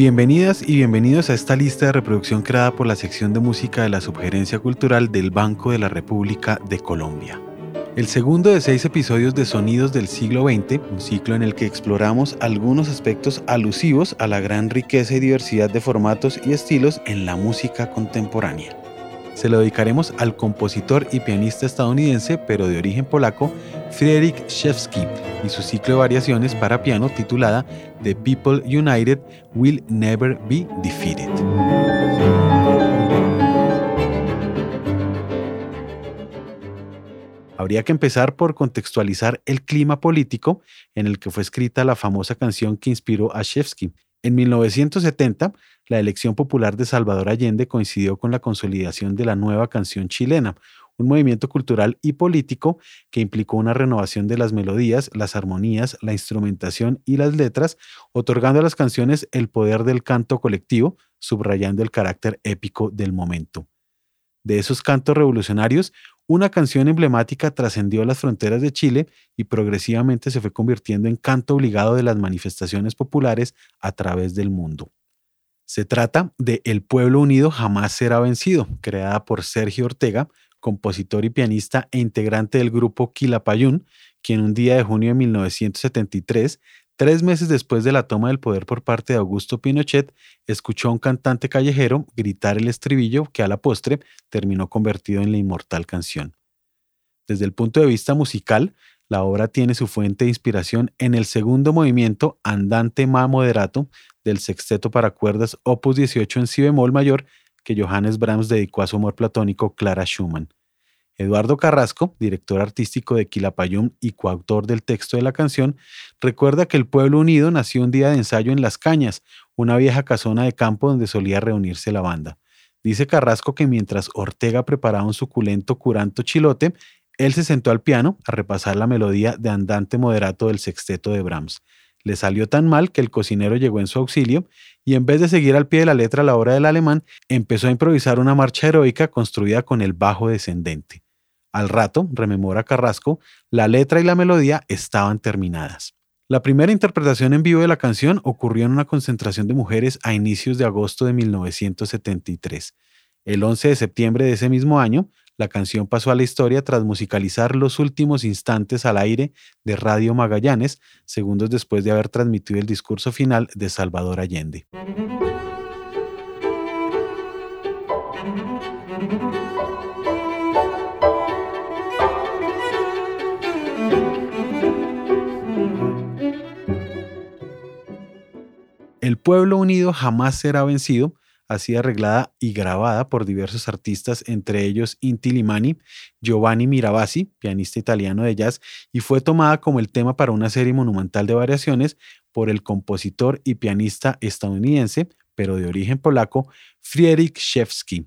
Bienvenidas y bienvenidos a esta lista de reproducción creada por la sección de música de la Subgerencia Cultural del Banco de la República de Colombia. El segundo de seis episodios de Sonidos del siglo XX, un ciclo en el que exploramos algunos aspectos alusivos a la gran riqueza y diversidad de formatos y estilos en la música contemporánea. Se lo dedicaremos al compositor y pianista estadounidense, pero de origen polaco, Friedrich Shevsky, y su ciclo de variaciones para piano titulada The People United Will Never Be Defeated. Habría que empezar por contextualizar el clima político en el que fue escrita la famosa canción que inspiró a Shevsky. En 1970, la elección popular de Salvador Allende coincidió con la consolidación de la nueva canción chilena, un movimiento cultural y político que implicó una renovación de las melodías, las armonías, la instrumentación y las letras, otorgando a las canciones el poder del canto colectivo, subrayando el carácter épico del momento. De esos cantos revolucionarios, una canción emblemática trascendió las fronteras de Chile y progresivamente se fue convirtiendo en canto obligado de las manifestaciones populares a través del mundo. Se trata de El pueblo unido jamás será vencido, creada por Sergio Ortega, compositor y pianista e integrante del grupo Quilapayún, quien un día de junio de 1973, tres meses después de la toma del poder por parte de Augusto Pinochet, escuchó a un cantante callejero gritar el estribillo que a la postre terminó convertido en la inmortal canción. Desde el punto de vista musical, la obra tiene su fuente de inspiración en el segundo movimiento Andante Ma moderato del sexteto para cuerdas opus 18 en si bemol mayor que Johannes Brahms dedicó a su amor platónico Clara Schumann. Eduardo Carrasco, director artístico de Quilapayún y coautor del texto de la canción, recuerda que el pueblo unido nació un día de ensayo en Las Cañas, una vieja casona de campo donde solía reunirse la banda. Dice Carrasco que mientras Ortega preparaba un suculento curanto chilote, él se sentó al piano a repasar la melodía de andante moderato del sexteto de Brahms. Le salió tan mal que el cocinero llegó en su auxilio y en vez de seguir al pie de la letra la obra del alemán, empezó a improvisar una marcha heroica construida con el bajo descendente. Al rato, rememora Carrasco, la letra y la melodía estaban terminadas. La primera interpretación en vivo de la canción ocurrió en una concentración de mujeres a inicios de agosto de 1973. El 11 de septiembre de ese mismo año, la canción pasó a la historia tras musicalizar los últimos instantes al aire de Radio Magallanes, segundos después de haber transmitido el discurso final de Salvador Allende. El pueblo unido jamás será vencido sido arreglada y grabada por diversos artistas, entre ellos Inti Limani, Giovanni Mirabassi, pianista italiano de jazz, y fue tomada como el tema para una serie monumental de variaciones por el compositor y pianista estadounidense, pero de origen polaco, Friedrich Shevsky.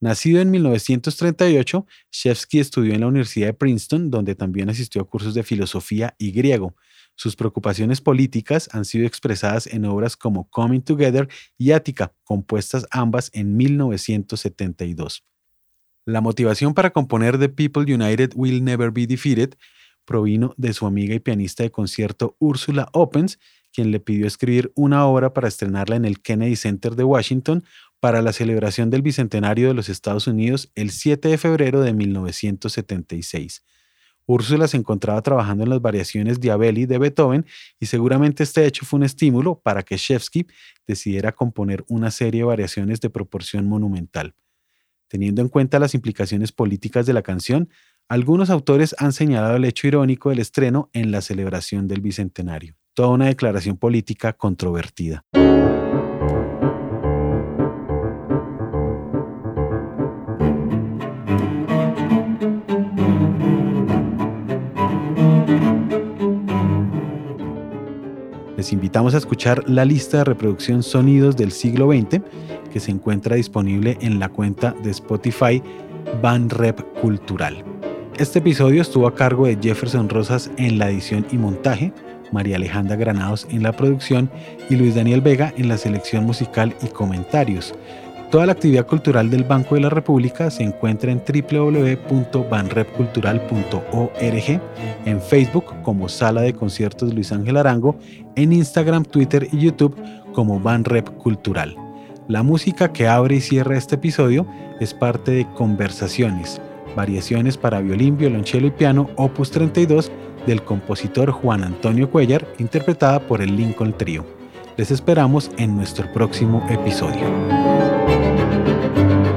Nacido en 1938, Shevsky estudió en la Universidad de Princeton, donde también asistió a cursos de filosofía y griego. Sus preocupaciones políticas han sido expresadas en obras como Coming Together y Attica, compuestas ambas en 1972. La motivación para componer The People United Will Never Be Defeated provino de su amiga y pianista de concierto Ursula Opens, quien le pidió escribir una obra para estrenarla en el Kennedy Center de Washington para la celebración del Bicentenario de los Estados Unidos el 7 de febrero de 1976. Úrsula se encontraba trabajando en las variaciones Diabelli de Beethoven y seguramente este hecho fue un estímulo para que Shevsky decidiera componer una serie de variaciones de proporción monumental. Teniendo en cuenta las implicaciones políticas de la canción, algunos autores han señalado el hecho irónico del estreno en la celebración del Bicentenario. Toda una declaración política controvertida. Les invitamos a escuchar la lista de reproducción Sonidos del siglo XX que se encuentra disponible en la cuenta de Spotify Rep Cultural. Este episodio estuvo a cargo de Jefferson Rosas en la edición y montaje, María Alejandra Granados en la producción y Luis Daniel Vega en la selección musical y comentarios. Toda la actividad cultural del Banco de la República se encuentra en www.banrepcultural.org, en Facebook como Sala de Conciertos Luis Ángel Arango, en Instagram, Twitter y YouTube como Van Rep Cultural. La música que abre y cierra este episodio es parte de Conversaciones, variaciones para violín, violonchelo y piano, opus 32 del compositor Juan Antonio Cuellar, interpretada por el Lincoln Trio. Les esperamos en nuestro próximo episodio. Thank you.